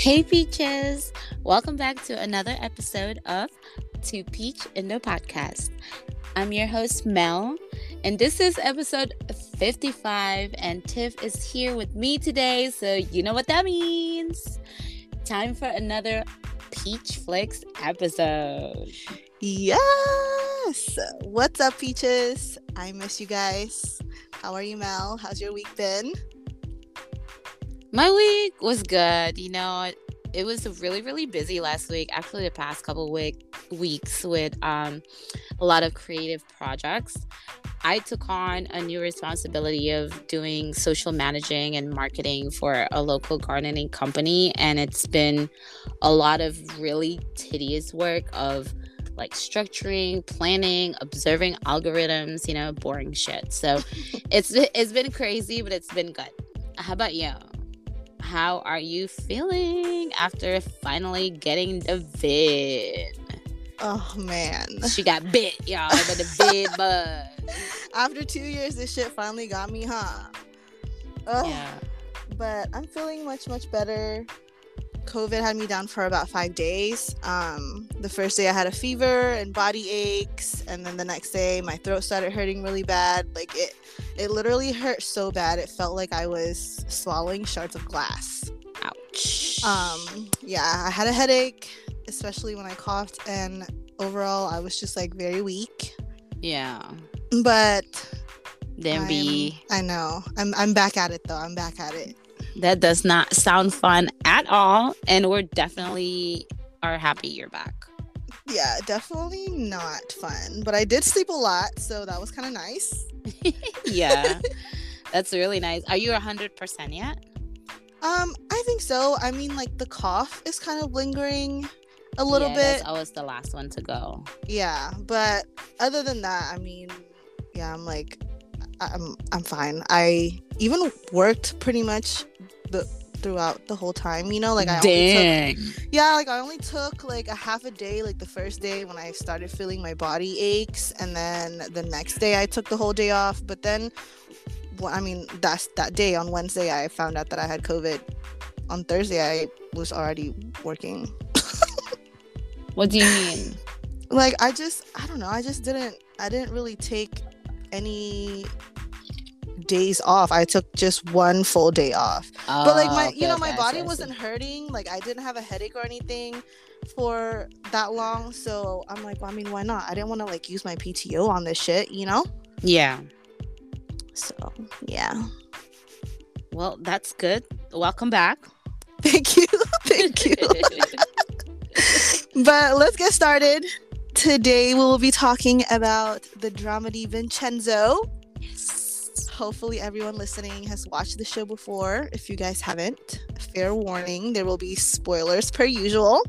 Hey Peaches! Welcome back to another episode of To Peach in the Podcast. I'm your host Mel, and this is episode 55, and Tiff is here with me today, so you know what that means. Time for another Peach Flicks episode. Yes! What's up, Peaches? I miss you guys. How are you, Mel? How's your week been? My week was good. You know, it was really, really busy last week. Actually, the past couple week weeks with um, a lot of creative projects. I took on a new responsibility of doing social managing and marketing for a local gardening company, and it's been a lot of really tedious work of like structuring, planning, observing algorithms, you know, boring shit. So it's it's been crazy, but it's been good. How about you? How are you feeling after finally getting the vid? Oh man. She got bit, y'all, by the vid bug. After two years, this shit finally got me, huh? Ugh. Yeah. But I'm feeling much, much better. COVID had me down for about five days. Um, the first day I had a fever and body aches, and then the next day my throat started hurting really bad. Like it, it literally hurt so bad it felt like I was swallowing shards of glass. Ouch. Um, yeah, I had a headache, especially when I coughed, and overall I was just like very weak. Yeah. But Then be I know I'm I'm back at it though. I'm back at it. That does not sound fun at all, and we're definitely are happy you're back. Yeah, definitely not fun. But I did sleep a lot, so that was kind of nice. yeah. That's really nice. Are you hundred percent yet? Um, I think so. I mean, like the cough is kind of lingering a little Yeah, bit. That's always the last one to go. Yeah, but other than that, I mean, yeah, I'm like, I'm I'm fine. I even worked pretty much the throughout the whole time. You know, like I only took, yeah, like I only took like a half a day, like the first day when I started feeling my body aches, and then the next day I took the whole day off. But then, well, I mean, that's that day on Wednesday I found out that I had COVID. On Thursday I was already working. What do you mean? like I just I don't know I just didn't I didn't really take any days off. I took just one full day off. But like my Oh, you know my okay, body I see, I wasn't hurting. Like I didn't have a headache or anything for that long. So I'm like well, I mean why not? I didn't want to like use my PTO on this shit you know? Yeah. so yeah. Well, that's good. Welcome back. thank you. Thank you. But let's get started. Today we'll be talking about the dramedy Vincenzo. Yes. Hopefully, everyone listening has watched the show before. If you guys haven't, fair warning there will be spoilers per usual.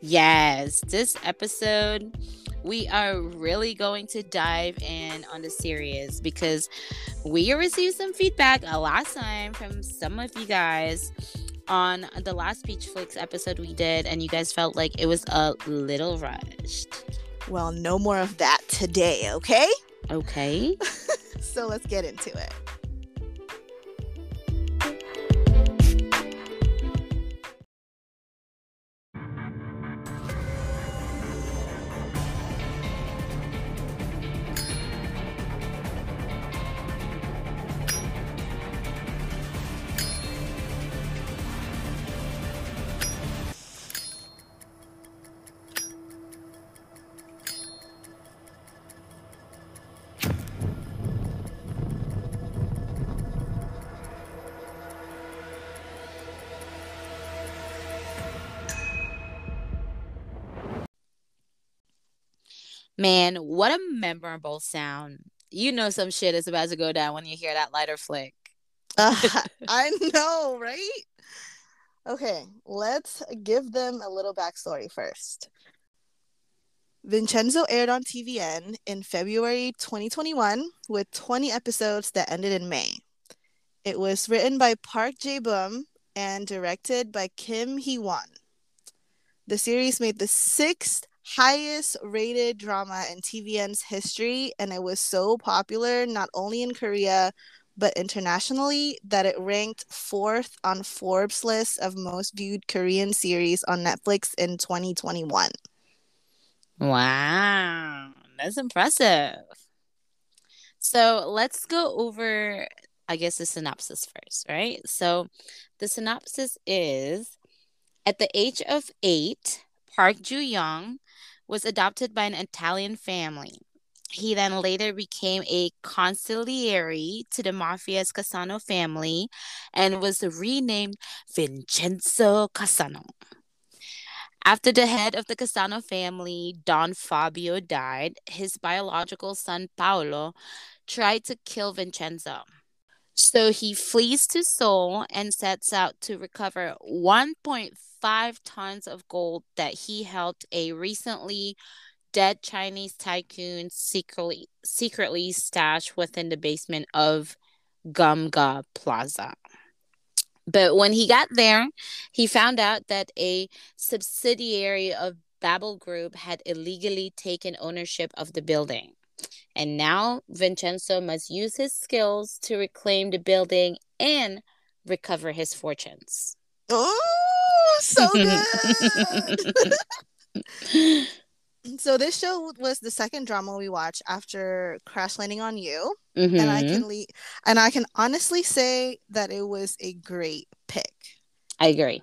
Yes. This episode, we are really going to dive in on the series because we received some feedback a last time from some of you guys on the last Peach Flix episode we did, and you guys felt like it was a little rushed. Well, no more of that today, okay? Okay. So let's get into it. What a memorable sound. You know some shit is about to go down when you hear that lighter flick. Uh, I know, right? Okay, let's give them a little backstory first. Vincenzo aired on TVN in February 2021 with 20 episodes that ended in May. It was written by Park Jae Bum and directed by Kim Hee Won. The series made the sixth highest rated drama in TVN's history, and it was so popular not only in Korea but internationally that it ranked fourth on Forbes list of most viewed Korean series on Netflix in 2021. Wow, that's impressive. So let's go over, I guess, the synopsis first, right? So the synopsis is at the age of eight, Park Ju Young was adopted by an Italian family. He then later became a consigliere to the mafia's Cassano family and was renamed Vincenzo Cassano. After the head of the Cassano family, Don Fabio, died, his biological son Paolo tried to kill Vincenzo. So he flees to Seoul and sets out to recover 1.5 tons of gold that he helped a recently dead Chinese tycoon secretly secretly stashed within the basement of Gumga Plaza. But when he got there, he found out that a subsidiary of Babel Group had illegally taken ownership of the building. And now Vincenzo must use his skills to reclaim the building and recover his fortunes. Oh, so good. so this show was the second drama we watched after Crash Landing on You, mm-hmm. and I mm-hmm. can le- and I can honestly say that it was a great pick. I agree.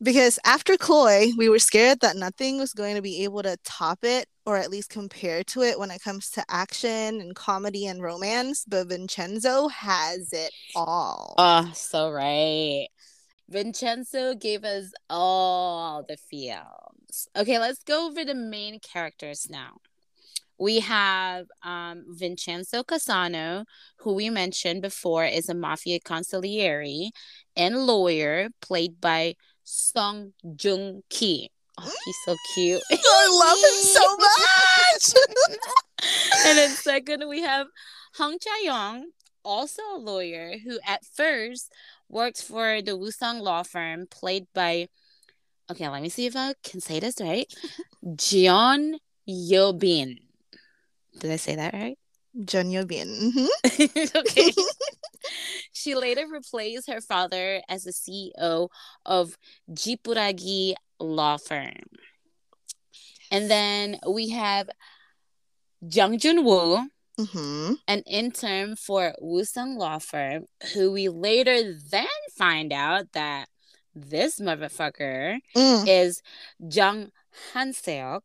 Because after CLOY, we were scared that nothing was going to be able to top it or at least compare to it when it comes to action and comedy and romance, but Vincenzo has it all. Oh, so right. Vincenzo gave us all the feels. Okay, let's go over the main characters now. We have um, Vincenzo Cassano, who we mentioned before is a mafia consigliere and lawyer, played by Song Joong Ki. Oh, he's so cute. I love him so much. and then second, we have Hong Cha Young, also a lawyer who at first worked for the Woo-sung law firm, played by, okay, let me see if I can say this right. Jeon Yobin. Did I say that right? Jeon Yobin. Mm-hmm. okay. She later replaced her father as the CEO of Jipuragi Law Firm. And then we have Jung Jun Woo, mm-hmm. an intern for Woo-sung Law Firm, who we later then find out that this motherfucker mm. is Jung Han Seok,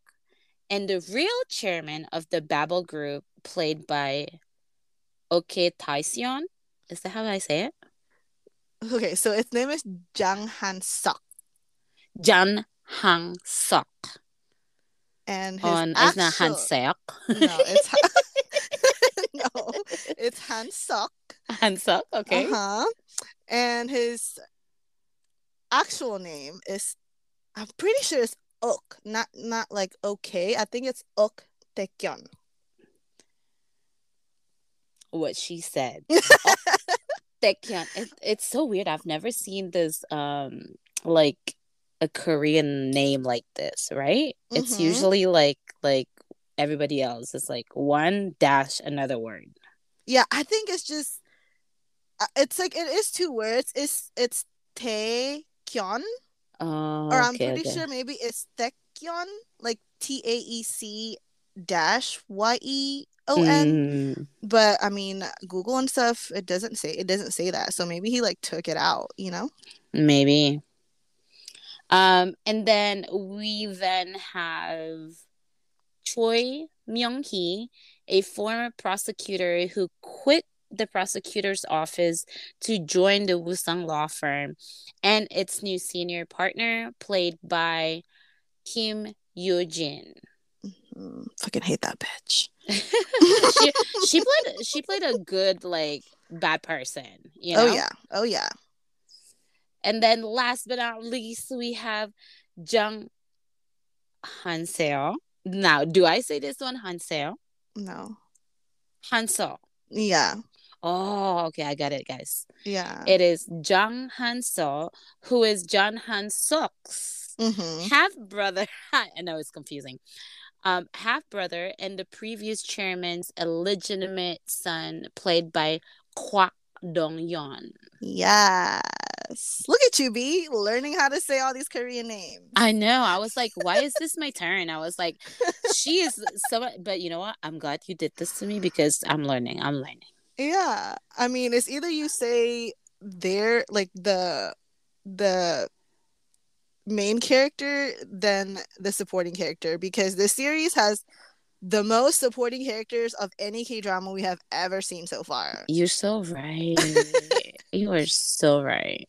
and the real chairman of the Babel Group, played by Oke Taeseon. Is that how I say it? Okay, so its name is Jang Han Sok. Jang Han Sok. And his On, actual... it's not Han Seok. No, it's no, it's Han Sok. Han Sok, okay. Uh-huh. And his actual name is I'm pretty sure it's Ok, not not like okay. I think it's Ok Taekyon. What she said. Taekyon. It, it's so weird. I've never seen this um like a Korean name like this, right? Mm-hmm. It's usually like like everybody else. It's like one dash another word. Yeah, I think it's just uh, it's like it is two words. It's it's Tae Kyon Oh, or I'm pretty okay. sure maybe it's Taekyon, like T A E C dash Y E O N. Mm. But I mean, Google and stuff, it doesn't say it doesn't say that. So maybe he like took it out, you know? Maybe. Um, and then we then have Choi Myung Hee, a former prosecutor who quit the prosecutor's office to join the Woo-sung law firm and its new senior partner, played by Kim Yoo Jin. Mm-hmm. Fucking hate that bitch. she, she played she played a good like bad person. You oh, know? Oh yeah. Oh yeah. And then last but not least, we have Jung Hanseo. Now, do I say this one Hanseo? No. Hanso. Yeah. Oh, okay, I got it, guys. Yeah. It is Jung Han So, who is John Han Sok's mm-hmm. half brother. I know it's confusing. Um, half brother and the previous chairman's illegitimate son, played by Kwak Dong Yeon. Yes. Look at you, B, learning how to say all these Korean names. I know. I was like, why is this my turn? I was like, she is so. But you know what? I'm glad you did this to me because I'm learning. I'm learning. Yeah. I mean, it's either you say they're like the the main character than the supporting character because this series has the most supporting characters of any K drama we have ever seen so far. You're so right. you are so right.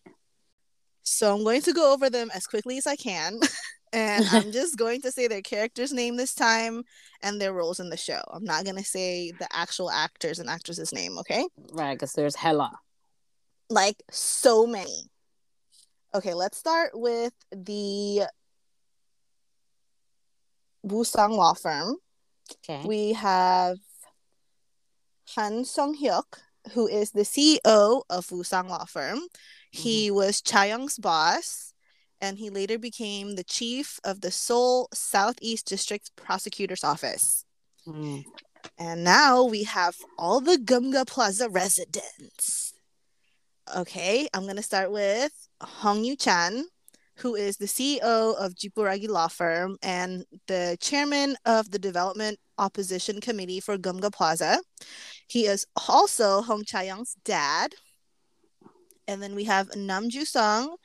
So I'm going to go over them as quickly as I can. and I'm just going to say their character's name this time and their roles in the show. I'm not going to say the actual actors and actresses' name, okay? Right, because there's hella. Like so many. Okay, let's start with the Wusang Law Firm. Okay. We have Han Sung Hyuk, who is the CEO of Wusang Law Firm. He Mm-hmm. was Cha Young's boss, and he later became the chief of the Seoul Southeast District Prosecutor's Office. Mm. And now we have all the Gumga Plaza residents. Okay, I'm gonna start with Hong Yu Chan, who is the CEO of Jipuragi Law Firm and the chairman of the Development Opposition Committee for Gumga Plaza. He is also Hong Cha-young's dad. And then we have Nam Ju Sung,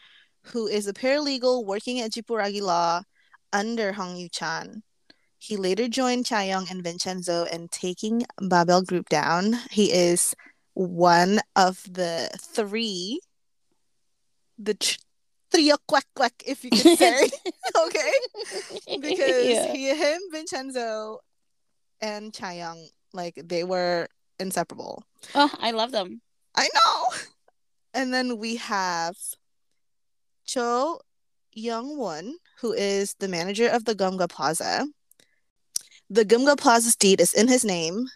who is a paralegal working at Jipuragi Law under Hong Yu Chan. He later joined Cha-young and Vincenzo in taking Babel Group down. He is one of the three, the tr- trio quack quack, if you could say, okay? Because Yeah. he, him, Vincenzo, and Cha-young, like they were inseparable. Oh, I love them. I know. And then we have Cho Young Won, who is the manager of the Gumga Plaza. The Gumga Plaza's deed is in his name.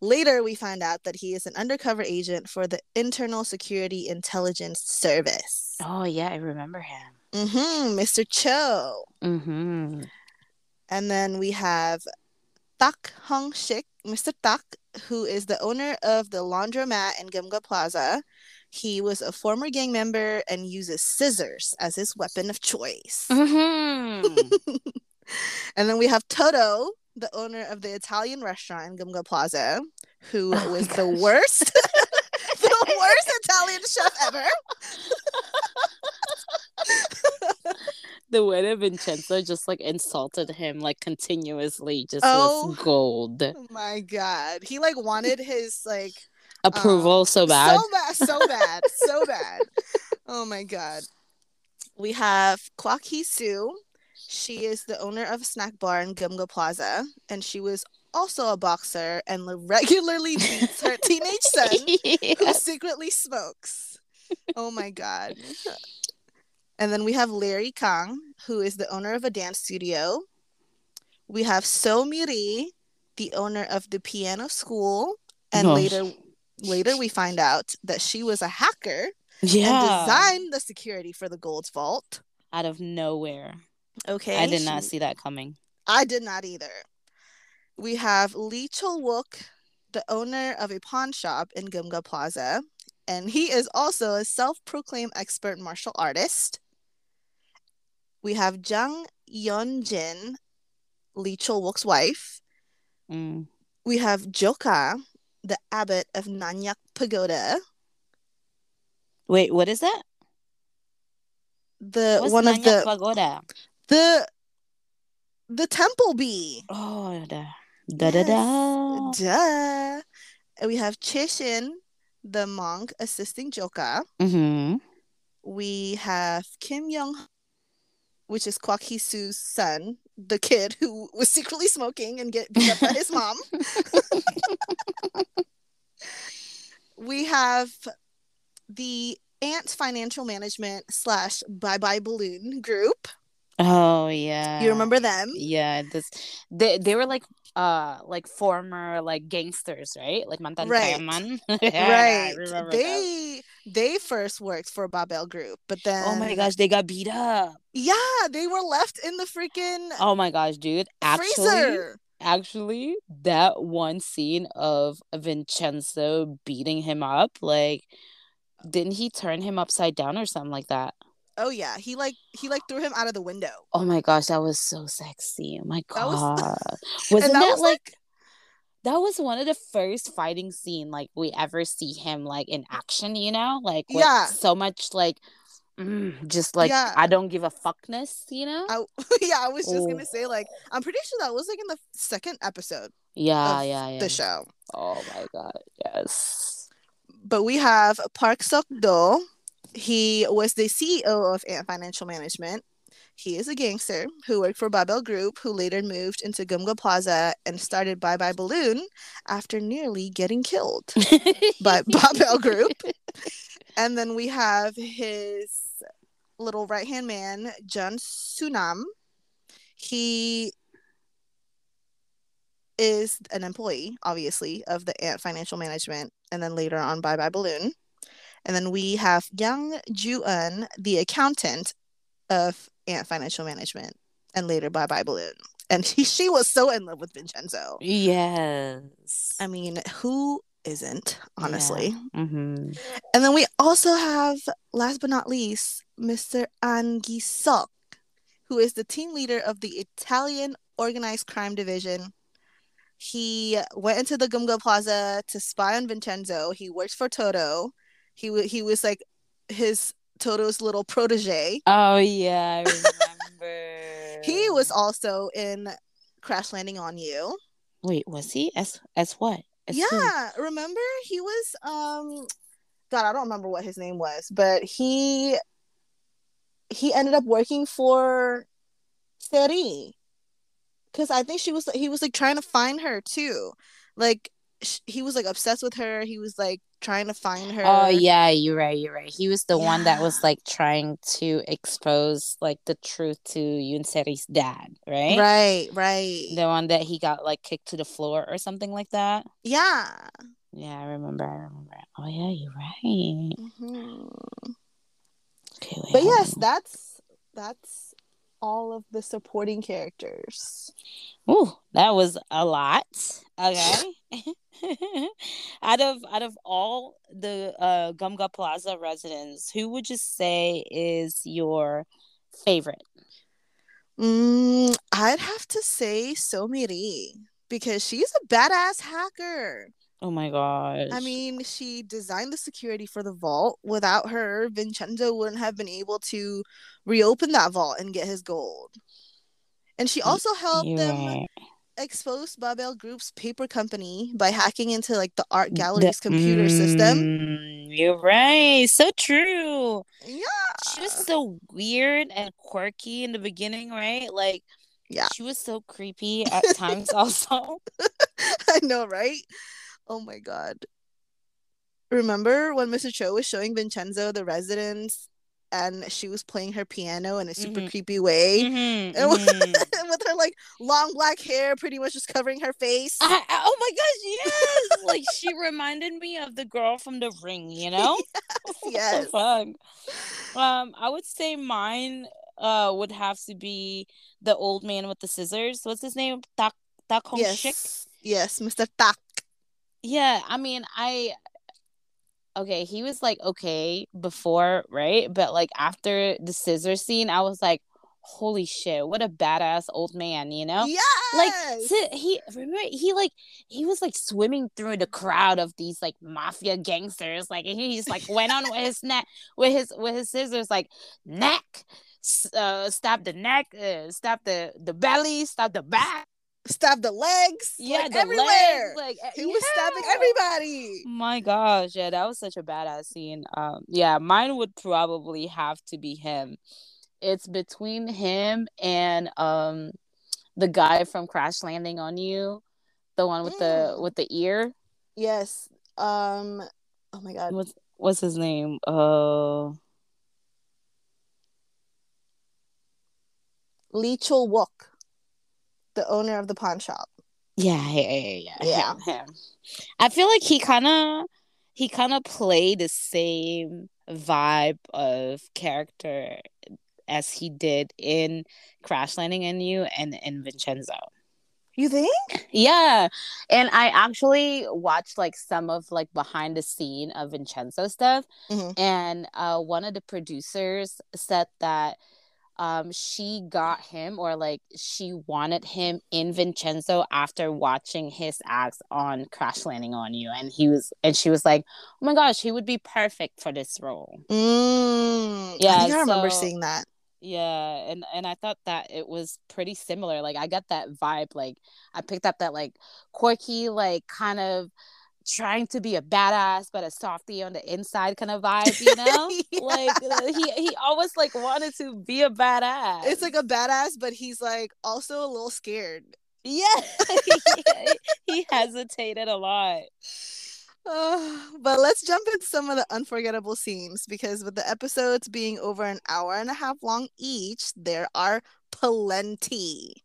Later, we find out that he is an undercover agent for the Internal Security Intelligence Service. Oh yeah, I remember him. Mm-hmm, Mr. Cho. Mm-hmm. And then we have Tak Hong Shik, Mr. Tak, who is the owner of the laundromat in Gumga Plaza. He was a former gang member and uses scissors as his weapon of choice. Mm-hmm. And then we have Toto, the owner of the Italian restaurant in Gumga Plaza, who Oh was the worst, the worst Italian chef ever. the way that Vincenzo just like insulted him like continuously just Oh. was gold. Oh my god, he like wanted his like Approval um, so bad. So bad, so bad, so bad. Oh my god. We have Kwak Hee Soo. She is the owner of a snack bar in Gumga Plaza, and she was also a boxer and regularly beats her teenage son, who secretly smokes. Oh my god. And then we have Larry Kang, who is the owner of a dance studio. We have So Miri, the owner of the piano school, and Oh. later later we find out that she was a hacker and yeah. designed the security for the Gold's Vault. Out of nowhere. Okay. I did not see that coming. I did not either. We have Lee Chul Wook, the owner of a pawn shop in Gumga Plaza, and he is also a self-proclaimed expert martial artist. We have Jang Yeon Jin, Lee Chul Wook's wife. Mm. We have Joka, the abbot of Nanyak Pagoda, Wait, what is that? the What's one of Nanya the Pagoda? The the temple bee. Oh, da da da da. Duh. And we have Chishin, the monk assisting Joka. Mm-hmm. We have Kim Young, which is Kwak Hee Soo's son, the kid who was secretly smoking and get beat up by his mom. we have the Ant Financial Management slash Bye Bye Balloon group. Oh yeah. You remember them? Yeah, this they they were like uh like former like gangsters, right? Like mantan Right. preman. right. Remember them. They they first worked for Babel Group, but then Oh my gosh, they got beat up. Yeah, they were left in the freaking Oh my gosh, dude. Actually, freezer. actually that one scene of Vincenzo beating him up, like didn't he turn him upside down or something like that? Oh yeah, he like he like threw him out of the window. Oh my gosh, that was so sexy. Oh my god. That was- Wasn't that that, was, like that was one of the first fighting scene like we ever see him like in action, you know? Like with Yeah. so much like mm, just like Yeah. I don't give a fuckness, you know? I, yeah, I was just Oh. gonna say like I'm pretty sure that was like in the second episode yeah, of yeah, yeah. the show. Oh my god, yes. But we have Park Sok Do. He was the CEO of Ant Financial Management. He is a gangster who worked for Babel Group, who later moved into Gumga Plaza and started Bye Bye Balloon after nearly getting killed by Babel Group. And then we have his little right hand man, Jun Sunam. He is an employee, obviously, of the Ant Financial Management, and then later on Bye Bye Balloon. And then we have Young Ju Un, the accountant of Ant Financial Management, and later Bye Bye Balloon. And he, she was so in love with Vincenzo. yes. I mean, who isn't, honestly? hmm And then we also have, last but not least, Mr. Angi Sok, who is the team leader of the Italian Organized Crime Division. He went into the Gumga Plaza to spy on Vincenzo. He works for Toto. He wa he was like his Toto's little protege. Oh yeah, I remember. He was also in Crash Landing on You. Wait, was he? As as what? As who? yeah, remember he was um God, I don't remember what his name was, but he he ended up working for Seri. Cuz I think she was he was like trying to find her too. Like sh- he was like obsessed with her. He was like trying to find her. Oh yeah, you're right. You're right. He was the one that was like trying to expose like the truth to Yunseri's dad, right? Right, right. The one that he got like kicked to the floor or something like that. Yeah. Yeah, I remember. I remember. Oh yeah, you're right. Mhm. Okay, wait. But yes, on. that's that's all of the supporting characters. Ooh, that was a lot. Okay. out of out of all the uh Gumga Plaza residents, who would you say is your favorite? Mm, I'd have to say Somiri because she's a badass hacker. Oh my gosh. I mean, she designed the security for the vault. Without her, Vincenzo wouldn't have been able to reopen that vault and get his gold. And she also helped you're them expose Babel Group's paper company by hacking into like the art The- gallery's computer system. Mm, You're right. So true. Yeah. She was so weird and quirky in the beginning, right? Like Yeah. she was so creepy at times also. I know, right? Oh my god. Remember when Mr. Cho was showing Vincenzo the residence and she was playing her piano in a super Mhm. creepy way? Mhm, And with, with her like long black hair pretty much just covering her face. I, I- oh my gosh, yes! like she reminded me of the girl from the ring, you know? Yes. fuck? Um, I would say mine uh would have to be the old man with the scissors. What's his name? Tak Tak Hong? Yes. Yes, Mr. Tak. Yeah, I mean, I okay, he was like okay before, right? But like after the scissor scene, I was like, holy shit, what a badass old man, you know? yeah Like si- he remember he like he was like swimming through the crowd of these like mafia gangsters, like and he just like went on with his neck with his with his scissors, like neck, uh, stab the neck, uh, stab the the belly, stab the back, stab the legs. yeah, like, the everywhere. legs, like he was stabbing everybody. My gosh, yeah, that was such a badass scene. Um, yeah, mine would probably have to be him. It's between him and um the guy from Crash Landing on You, the one with the Mm. with the ear. Yes. Um oh my god. What's what's his name? Uh Lee Chul Wook, the owner of the pawn shop. yeah, yeah, yeah, yeah. Yeah. Him, him. I feel like he kind of he kind of played the same vibe of character as he did in Crash Landing on You and in Vincenzo. You think? Yeah. And I actually watched like some of like behind the scene of Vincenzo stuff. Mhm. And uh one of the producers said that um she got him or like she wanted him in Vincenzo after watching his acts on Crash Landing on You. And he was and she was like, Oh my gosh, he would be perfect for this role. Mm, Yeah, I I remember so- seeing that. Yeah, and and I thought that it was pretty similar. Like I got that vibe. Like I picked up that like quirky, like kind of trying to be a badass but a softy on the inside kind of vibe. You know, Yeah. like he he always like wanted to be a badass. It's like a badass, but he's like also a little scared. yeah, he hesitated a lot. Uh, but let's jump into some of the unforgettable scenes because with the episodes being over an hour and a half long each, there are plenty.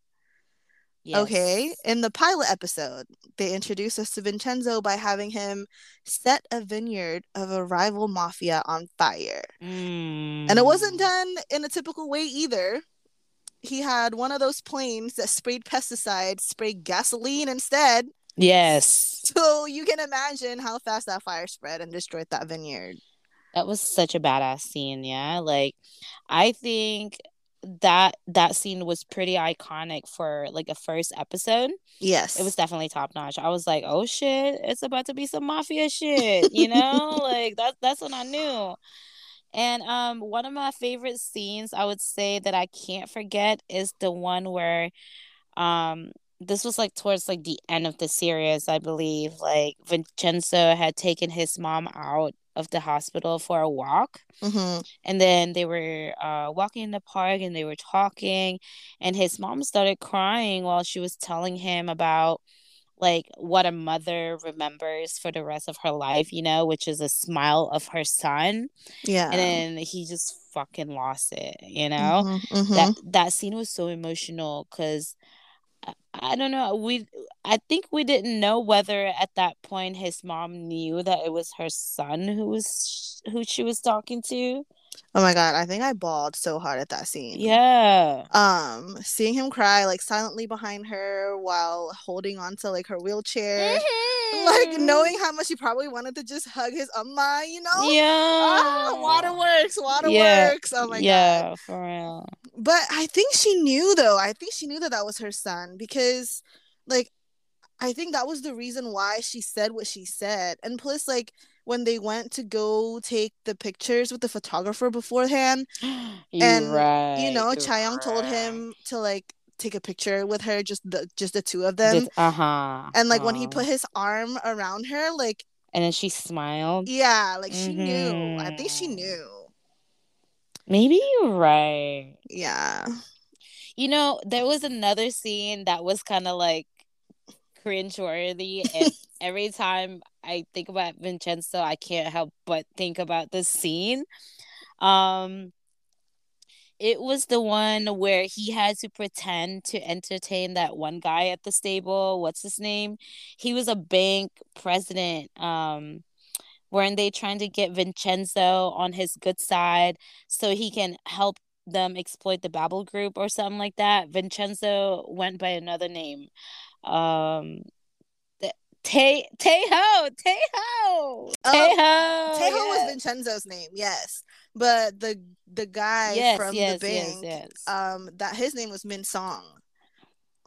Okay, in the pilot episode, they introduce us to Vincenzo by having him set a vineyard of a rival mafia on fire. And it wasn't Mm. done in a typical way either. He had one of those planes that sprayed pesticides, sprayed gasoline instead. Yes, So you can imagine how fast that fire spread and destroyed that vineyard. that was such a badass scene. Yeah, like I think that that scene was pretty iconic for like a first episode. Yes. It was definitely top notch. I was like, oh shit, it's about to be some mafia shit, you know? like that that's what I knew. And um one of my favorite scenes I would say that I can't forget is the one where um this was like towards like the end of the series, I believe. Like Vincenzo had taken his mom out of the hospital for a walk hmm and then they were uh, walking in the park and they were talking and his mom started crying while she was telling him about like what a mother remembers for the rest of her life you know which is a smile of her son Yeah. and then he just fucking lost it you know Mhm, mhm. that that scene was so emotional because I, don't know. We i think we didn't know whether at that point his mom knew that it was her son who was who she was talking to Oh my god, I think I bawled so hard at that scene. yeah Um, seeing him cry like silently behind her while holding on to like her wheelchair, like knowing how much he probably wanted to just hug his amma, you know? yeah Ah, waterworks, waterworks. Yeah, Oh my god. yeah for real But I think she knew though. I think she knew that that was her son because like I think that was the reason why she said what she said. And plus like when they went to go take the pictures with the photographer beforehand, And, right you know, Chaeyoung told him to like take a picture with her just the just the two of them. Uh-huh and like when he uh, put his arm around her, like and then she smiled yeah, like she knew. I think she Mhm. knew. maybe you're right Yeah. You know, there was another scene that was kind of like cringeworthy, and every time I think about Vincenzo, I can't help but think about this scene. Um, it was the one where he had to pretend to entertain that one guy at the stable. What's his name? He was a bank president. Um, weren't they trying to get Vincenzo on his good side so he can help them exploit the Babel group or something like that? Vincenzo went by another name. Um, Te Teho Teho Oh, Teho Tejo was. Vincenzo's name, yes. But the the guy yes from yes the yes bank, yes um, that his name was Min Song.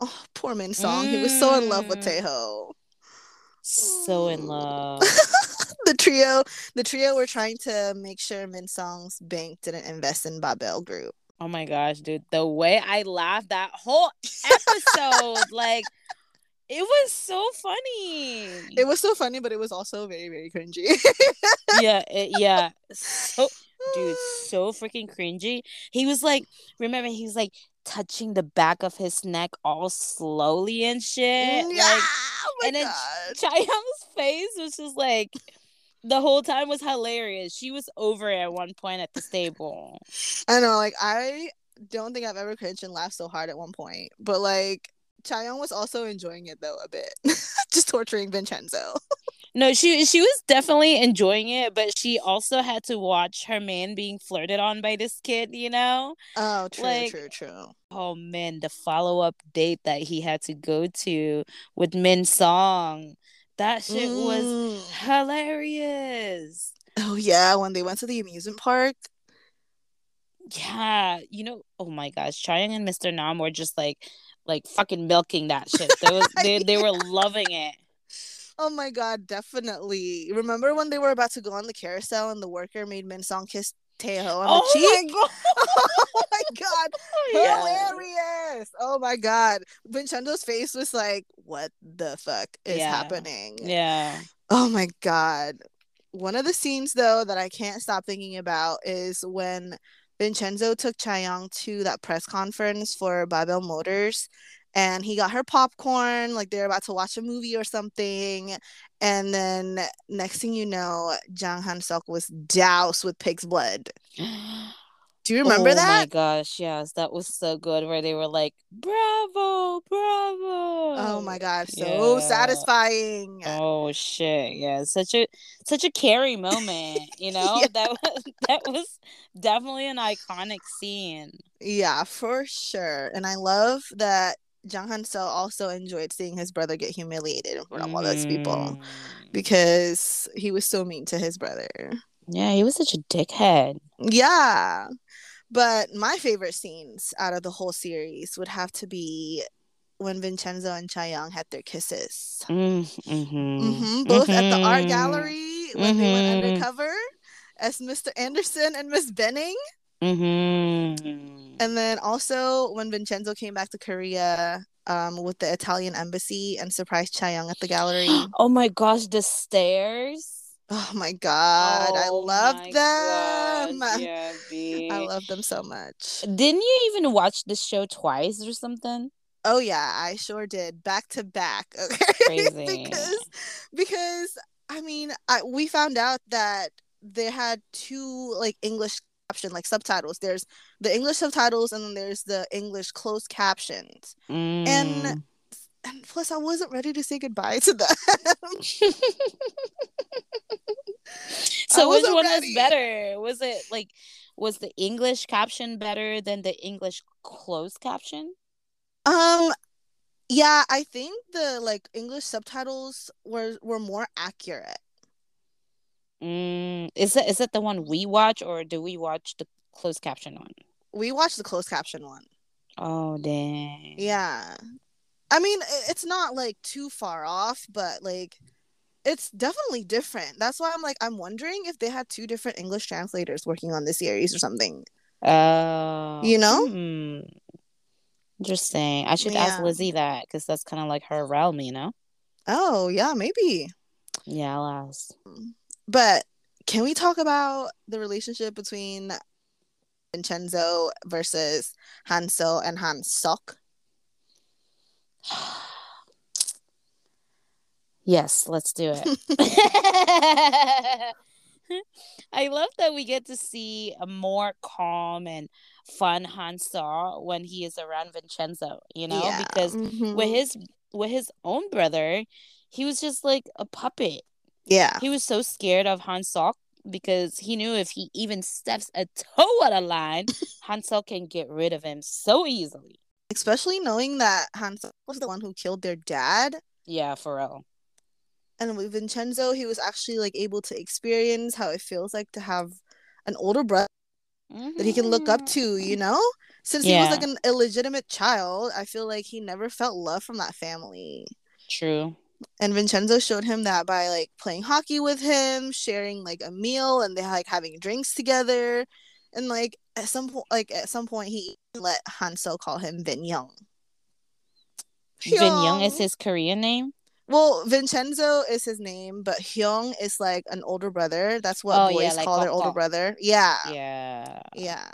Oh, poor Min Song. He was so in love with Mm. Tejo. so in Mm. love. the trio, the trio were trying to make sure Min Song's bank didn't invest in Babel Group. Oh my gosh, dude. The way I laughed that whole episode, like it was so funny. It was so funny, but it was also very, very cringy. yeah, it, yeah. So dude, so freaking cringy. He was like, remember, he was like touching the back of his neck all slowly and shit. Mm, yeah, Like oh my and then. Chaeyoung's face was just like the whole time was hilarious. She was over it at one point at the stable. I know, like I don't think I've ever cringed and laughed so hard at one point. But like Chaeyoung was also enjoying it though a bit. Just torturing Vincenzo. No, she she was definitely enjoying it, but she also had to watch her man being flirted on by this kid, you know? Oh, true, like, true, true. Oh man, the follow-up date that he had to go to with Min Song. That shit mm. was hilarious. Oh yeah, when they went to the amusement park. Yeah, you know, oh my gosh, Chayoung and Mr. Nam were just like like fucking milking that shit. They was they, they were loving it. Oh my god, definitely. Remember when they were about to go on the carousel and the worker made Min Song kiss Taeho on oh the cheek? My oh my god. Oh, yeah. Hilarious. Oh my god. Vincenzo's face was like, what the fuck is yeah. happening? Yeah. Oh my god. One of the scenes though that I can't stop thinking about is when Vincenzo took Chayoung to that press conference for Babel Motors and he got her popcorn like they're about to watch a movie or something. And then next thing you know jang han sok was doused with pig's blood do you remember oh that oh my gosh yes that was so good where they were like bravo bravo oh my gosh, so yeah. satisfying oh shit yeah such a such a carry moment you know yeah. that was that was definitely an iconic scene yeah for sure and i love that Jang Han Seo also enjoyed seeing his brother get humiliated in front of all those people mm. because he was so mean to his brother. Yeah, he was such a dickhead. Yeah. But my favorite scenes out of the whole series would have to be when Vincenzo and Chayoung had their kisses. Mm, mm-hmm. Mm-hmm. Both mm-hmm. at the art mm-hmm. gallery when they went mm-hmm. undercover as Mr. Anderson and Miss Benning. Mm-hmm. And then also when Vincenzo came back to Korea um, with the Italian embassy and surprised Chayoung at the gallery. Oh my gosh, the stairs. Oh my god, oh I love them. Gosh, yeah, I love them so much. Didn't you even watch the show twice or something? Oh yeah, I sure did. Back to back. Okay. Crazy. because because I mean, I, we found out that they had two like English caption like subtitles there's the english subtitles and then there's the english closed captions mm. and and plus i wasn't ready to say goodbye to them so which one ready. was better was it like was the english caption better than the english closed caption um yeah i think the like english subtitles were were more accurate Mm, is that is it the one we watch or do we watch the closed caption one? We watch the closed caption one. Oh dang. Yeah. I mean, it's not like too far off, but like it's definitely different. That's why I'm like I'm wondering if they had two different English translators working on this series or something. Oh. You know? Hmm. Interesting. I should yeah. ask Lizzie that because that's kind of like her realm, you know? Oh, yeah, maybe. Yeah, I'll ask. But can we talk about the relationship between Vincenzo versus Hansel and Han Sok? yes, let's do it. I love that we get to see a more calm and fun Hansel when he is around Vincenzo, you know, yeah. because mm-hmm. with his with his own brother, he was just like a puppet yeah. He was so scared of Han Sok because he knew if he even steps a toe out of line, Han Sok can get rid of him so easily. Especially knowing that Han Sok was the one who killed their dad. Yeah, for real. And with Vincenzo, he was actually like able to experience how it feels like to have an older brother mm-hmm. that he can look up to, you mm-hmm. know? Since yeah. he was like an illegitimate child, I feel like he never felt love from that family. True and Vincenzo showed him that by like playing hockey with him, sharing like a meal, and they like having drinks together, and like at some point, like at some point, he let Hansel call him Vin Hyung. Vin Hyung is his Korean name. Well, Vincenzo is his name, but Hyung is like an older brother. That's what oh, boys yeah, like call their older brother. Yeah. Yeah. Yeah.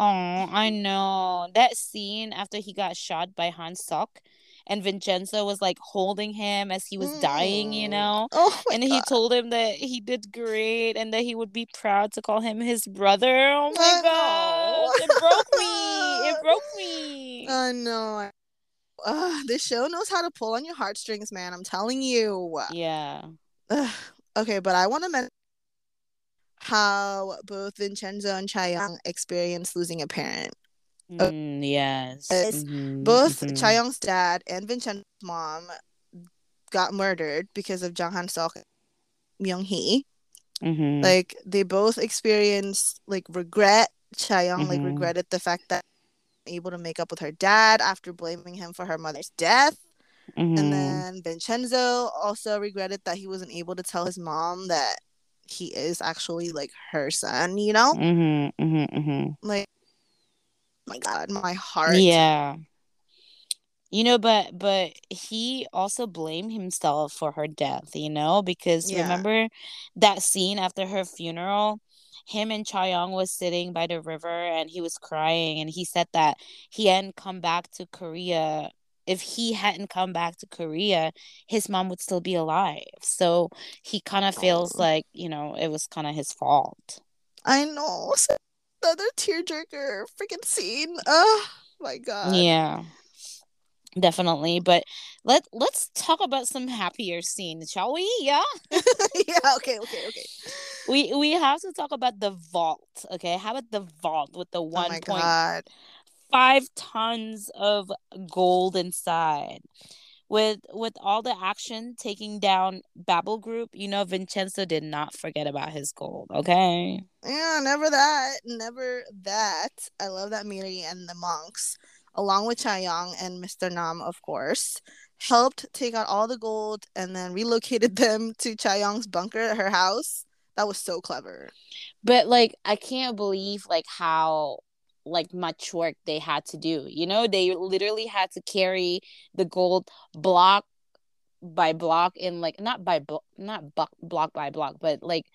Oh, I know that scene after he got shot by Han Sok and Vincenzo was like holding him as he was mm. dying, you mm. know. Oh and God. he told him that he did great and that he would be proud to call him his brother. Oh my God, it broke me. It broke me. I know. Uh, this show knows how to pull on your heartstrings, man. I'm telling you. Yeah. okay, but I want to mention how both Vincenzo and Chayoung experienced losing a parent. Mm, yes. Mm-hmm, both mm-hmm. Chayoung's dad and Vincenzo's mom got murdered because of Jang Han Sok Myung Hee. Mm-hmm. Like they both experienced like regret. Chayoung like mm-hmm. regretted the fact that able to make up with her dad after blaming him for her mother's death. Mm-hmm. And then Vincenzo also regretted that he wasn't able to tell his mom that he is actually like her son, you know? Mm-hmm, mm-hmm, mm-hmm. Like, my God, my heart. Yeah. You know, but but he also blamed himself for her death, you know, because yeah. remember that scene after her funeral? Him and Chayoung was sitting by the river and he was crying and he said that he hadn't come back to Korea if he hadn't come back to Korea, his mom would still be alive. So he kind of feels like, you know, it was kind of his fault. I know. Another tearjerker freaking scene. Oh my god. Yeah. Definitely. But let let's talk about some happier scenes, shall we? Yeah. yeah, okay, okay, okay. We we have to talk about the vault. Okay. How about the vault with the oh one oh point five tons of gold inside. With with all the action taking down Babel Group, you know Vincenzo did not forget about his gold. Okay. Yeah, never that, never that. I love that Miri and the monks, along with Chayoung and Mr. Nam, of course, helped take out all the gold and then relocated them to Chayoung's bunker at her house. That was so clever. But like, I can't believe like how like much work they had to do you know they literally had to carry the gold block by block in like not by blo- not bu- block by block but like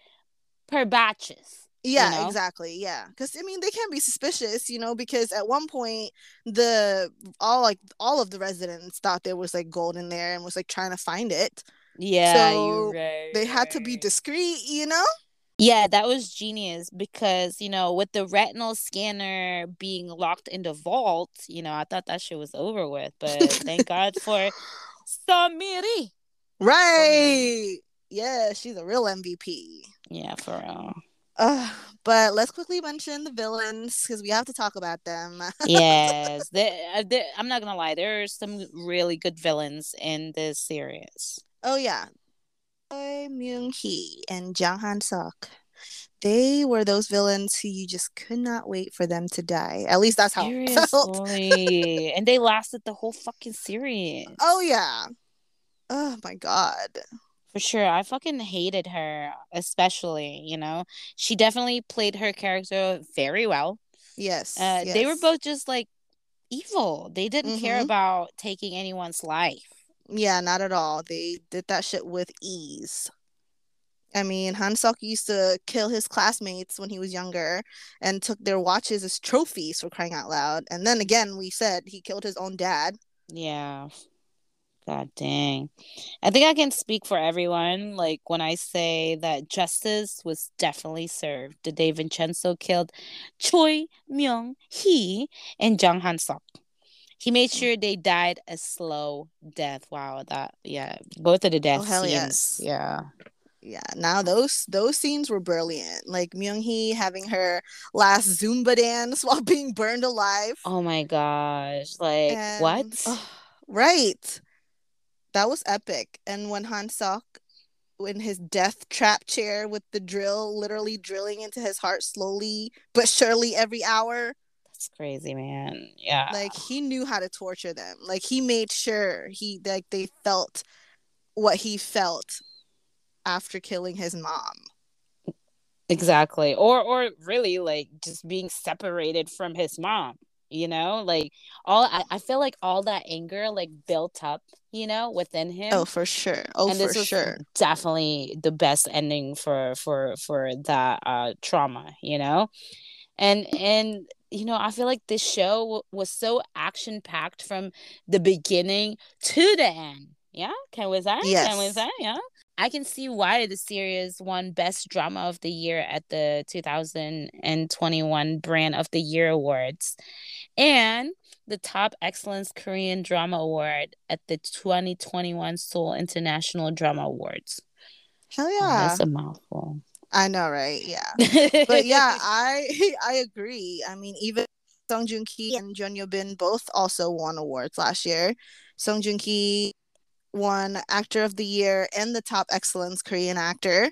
per batches yeah you know? exactly yeah because i mean they can't be suspicious you know because at one point the all like all of the residents thought there was like gold in there and was like trying to find it yeah so right, they had to be discreet you know yeah, that was genius because, you know, with the retinal scanner being locked in the vault, you know, I thought that shit was over with. But thank God for Samiri. Right. Yeah, she's a real MVP. Yeah, for real. Uh, but let's quickly mention the villains because we have to talk about them. yes, they, uh, they, I'm not gonna lie. There are some really good villains in this series. Oh yeah, Choi Myung Hee and Jang Han Sok. They were those villains who you just could not wait for them to die. At least that's how Seriously. and they lasted the whole fucking series. Oh yeah. Oh my god. For sure. I fucking hated her, especially, you know. She definitely played her character very well. Yes, uh, yes. They were both just like evil. They didn't mm-hmm. care about taking anyone's life. Yeah, not at all. They did that shit with ease. I mean, Han Sok used to kill his classmates when he was younger and took their watches as trophies for crying out loud. And then again, we said he killed his own dad. Yeah. God dang. I think I can speak for everyone. Like when I say that justice was definitely served the day Vincenzo killed Choi Myung Hee and Jang Han Sok. He made sure they died a slow death. Wow, that yeah, both of the death oh, scenes. Yes. Yeah. Yeah, now those those scenes were brilliant. Like Myung Hee having her last Zumba dance while being burned alive. Oh my gosh! Like and, what? Oh, right, that was epic. And when Han Sok in his death trap chair with the drill literally drilling into his heart slowly but surely every hour that's crazy, man. Yeah. Like he knew how to torture them. Like he made sure he like they felt what he felt after killing his mom. Exactly. Or or really like just being separated from his mom, you know? Like all I, I feel like all that anger like built up, you know, within him. Oh, for sure. Oh, and this for sure. Definitely the best ending for for for that uh trauma, you know? And and you know, I feel like this show was so action packed from the beginning to the end. Yeah, can we say? Yes. Can we say? Yeah. I can see why the series won Best Drama of the Year at the 2021 Brand of the Year Awards and the Top Excellence Korean Drama Award at the 2021 Seoul International Drama Awards. Hell Oh, yeah. that's a mouthful. I know, right? Yeah. But yeah, I I agree. I mean, even Song Joong Ki and Jeon Yo Bin both also won awards last year. Song Joong Ki won Actor of the Year and the Top Excellence Korean Actor.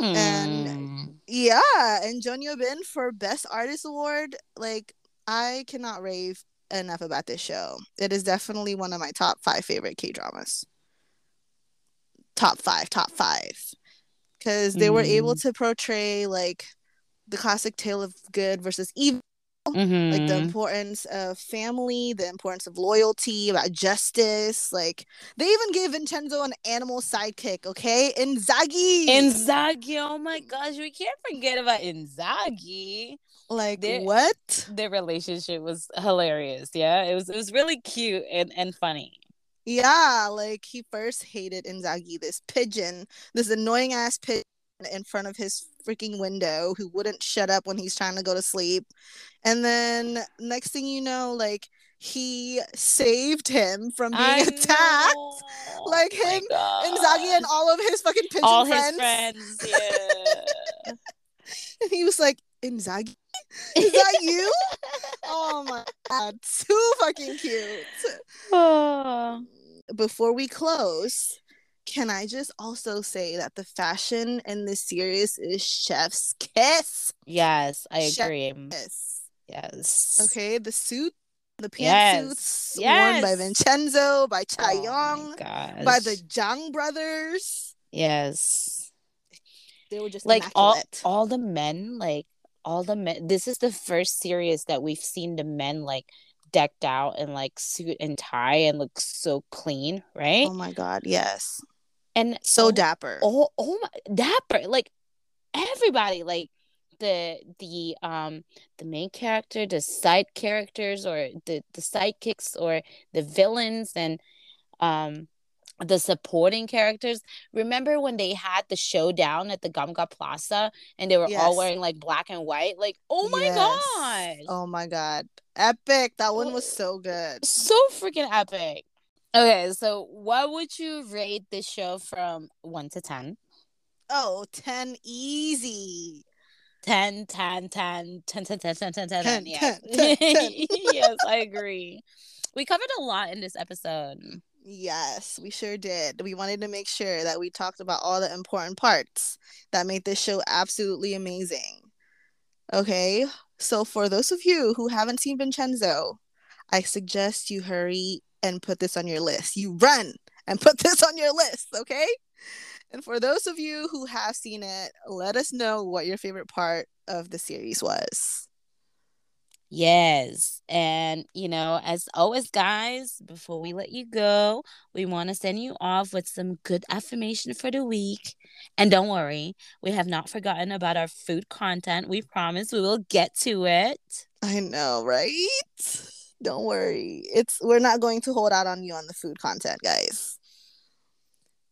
And- Mm. Yeah, and Jeon Yo Bin for Best Artist Award. Like, I cannot rave enough about this show. It is definitely one of my top five favorite K dramas. Top five, top five. Because they were able to portray like the classic tale of good versus evil, like the Mhm. importance of family, the importance of loyalty, about justice. Like they even gave Vincenzo an animal sidekick, okay? Inzaghi. Inzaghi, oh my gosh, we can't forget about Inzaghi. like They're- what? Their relationship was hilarious. Yeah, it was it was really cute and and funny. Yeah, like he first hated Inzaghi, this pigeon, this annoying ass pigeon in front of his freaking window who wouldn't shut up when he's trying to go to sleep. And then next thing you know, like he saved him from being I attacked. know. Like Oh him, Inzaghi and all of his fucking pigeon all friends. his friends. Yeah. And he was like, Inzaghi? Is that you? oh my god, too fucking cute. Oh. before we close, can I just also say that the fashion in this series is chef's kiss? Yes, I Chef agree. Kiss. Yes. Okay, the suit, the Yes. pantsuits worn by Vincenzo, by Cha Oh Young, gosh. by the Jang brothers. yes. They were just Like all all the men, like all the men. This is the first series that we've seen the men like decked out in like suit and tie and look so clean, right? oh my god, yes. and So all- dapper. oh oh my dapper like everybody like the the um the main character the side characters or the the sidekicks or the villains and um the supporting characters remember when they had the showdown at the Geumga Plaza and they were all wearing like black and white like oh my Yes. gosh Oh my god. Epic. That one was oh, so good. so freaking epic okay so what would you rate this show from 1 to 10 Oh, 10 easy. 10 10 10 10 10 10 10 10 10 10, 10 yes. 10, 10. yes i agree we covered a lot in this episode Yes, we sure did. We wanted to make sure that we talked about all the important parts that made this show absolutely amazing. Okay, so for those of you who haven't seen Vincenzo, I suggest you hurry and put this on your list. You run and put this on your list, okay? And for those of you who have seen it, let us know what your favorite part of the series was. Yes and you know as always guys before we let you go we want to send you off with some good affirmation for the week and don't worry we have not forgotten about our food content we promise we will get to it I know, right? Don't worry. It's we're not going to hold out on you on the food content, guys.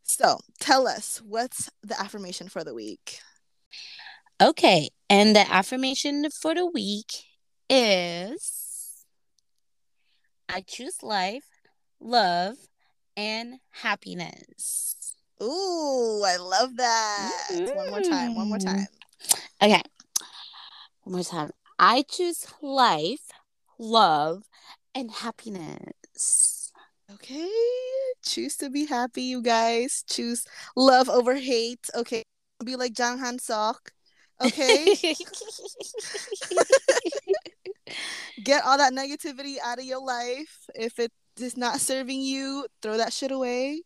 So, tell us what's the affirmation for the week? Okay, and the affirmation for the week is I choose life, love, and happiness. Ooh, I love that. One more time, one more Mm. time. Okay, one more time. I choose life, love, and happiness. Okay. Choose to be happy, you guys. Choose love over hate. Okay. Be like Jang Han Sok. Okay. Get all that negativity out of your life. If it is not serving you, throw that shit away.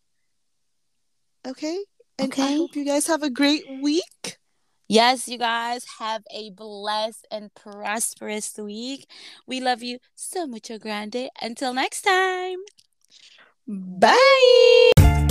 Okay? And I hope you guys have a great week. yes, you guys have a blessed and prosperous week. We love you so much, grande. Until next time. Bye.